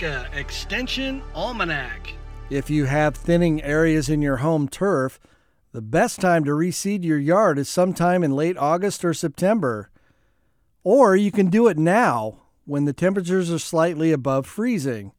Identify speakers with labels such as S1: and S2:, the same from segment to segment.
S1: Nebraska Extension Almanac.
S2: If you have thinning areas in your home turf, the best time to reseed your yard is sometime in late August or September. Or you can do it now when the temperatures are slightly above freezing.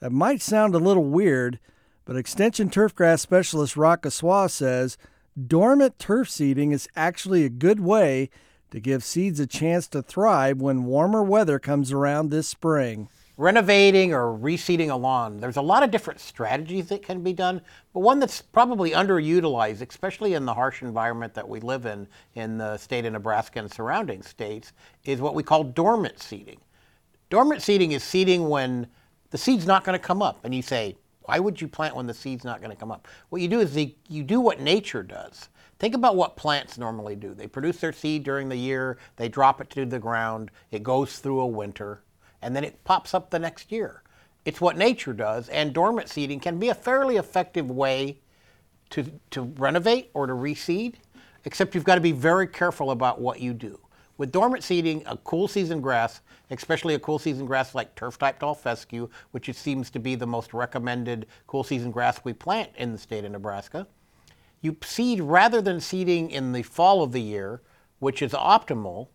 S2: That might sound a little weird, but Extension Turfgrass Specialist Roch Gaussoin says dormant turf seeding is actually a good way to give seeds a chance to thrive when warmer weather comes around this spring.
S3: Renovating or reseeding a lawn, there's a lot of different strategies that can be done, but one that's probably underutilized, especially in the harsh environment that we live in in the state of Nebraska and surrounding states, is what we call dormant seeding. Dormant seeding is seeding when the seed's not going to come up, and you say, why would you plant when the seed's not going to come up? What you do is the, you do what nature does. Think about what plants normally do. They produce their seed during the year, they drop it to the ground, it goes through a winter, and then it pops up the next year. It's what nature does, and dormant seeding can be a fairly effective way to, to renovate or to reseed, except you've got to be very careful about what you do. With dormant seeding, a cool season grass, especially a cool season grass like turf type tall fescue, which it seems to be the most recommended cool season grass we plant in the state of Nebraska, you seed rather than seeding in the fall of the year, which is optimal,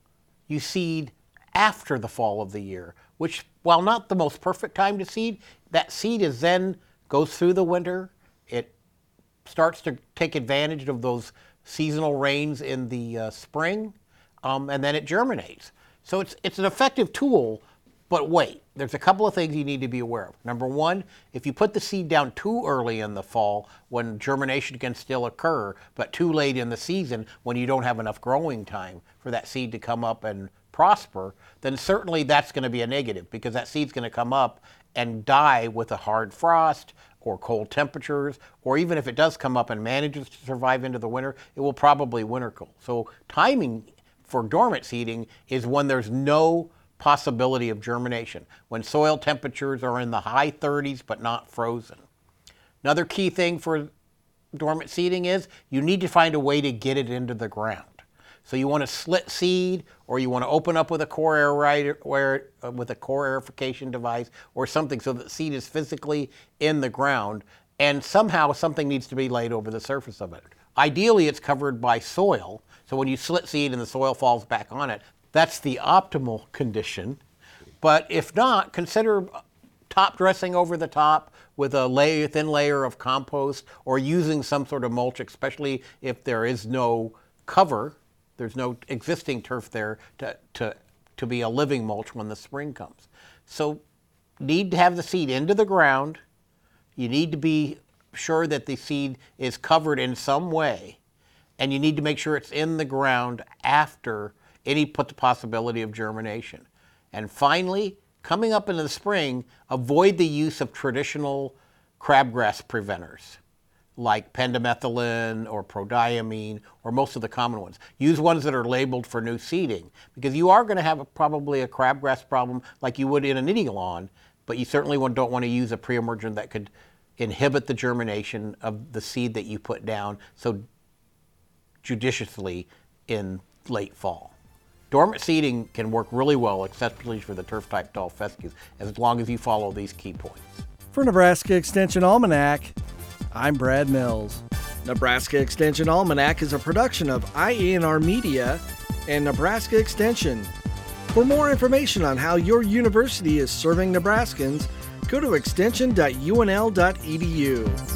S3: you seed after the fall of the year, which, while not the most perfect time to seed, that seed is then goes through the winter. It starts to take advantage of those seasonal rains in the uh, spring, um, and then it germinates. So it's, it's an effective tool but wait, there's a couple of things you need to be aware of. Number one, if you put the seed down too early in the fall when germination can still occur, but too late in the season when you don't have enough growing time for that seed to come up and prosper, then certainly that's going to be a negative because that seed's going to come up and die with a hard frost or cold temperatures, or even if it does come up and manages to survive into the winter, it will probably winter cold. So timing for dormant seeding is when there's no possibility of germination when soil temperatures are in the high 30s but not frozen. Another key thing for dormant seeding is you need to find a way to get it into the ground. So you want to slit seed or you want to open up with a core where, uh, with a core aerification device or something so that seed is physically in the ground and somehow something needs to be laid over the surface of it. Ideally it's covered by soil so when you slit seed and the soil falls back on it, that's the optimal condition. But if not, consider top dressing over the top with a thin layer of compost or using some sort of mulch, especially if there is no cover, there's no existing turf there to, to, to be a living mulch when the spring comes. So need to have the seed into the ground. You need to be sure that the seed is covered in some way. And you need to make sure it's in the ground after any put the possibility of germination. And finally, coming up into the spring, avoid the use of traditional crabgrass preventers like pendimethalin or prodiamine or most of the common ones. Use ones that are labeled for new seeding because you are going to have a, probably a crabgrass problem like you would in a knitting lawn, but you certainly don't want to use a pre-emergent that could inhibit the germination of the seed that you put down so judiciously in late fall. Dormant seeding can work really well, especially for the turf type tall fescues, as long as you follow these key points.
S2: For Nebraska Extension Almanac, I'm Brad Mills. Nebraska Extension Almanac is a production of IANR Media and Nebraska Extension. For more information on how your university is serving Nebraskans, go to extension.unl.edu.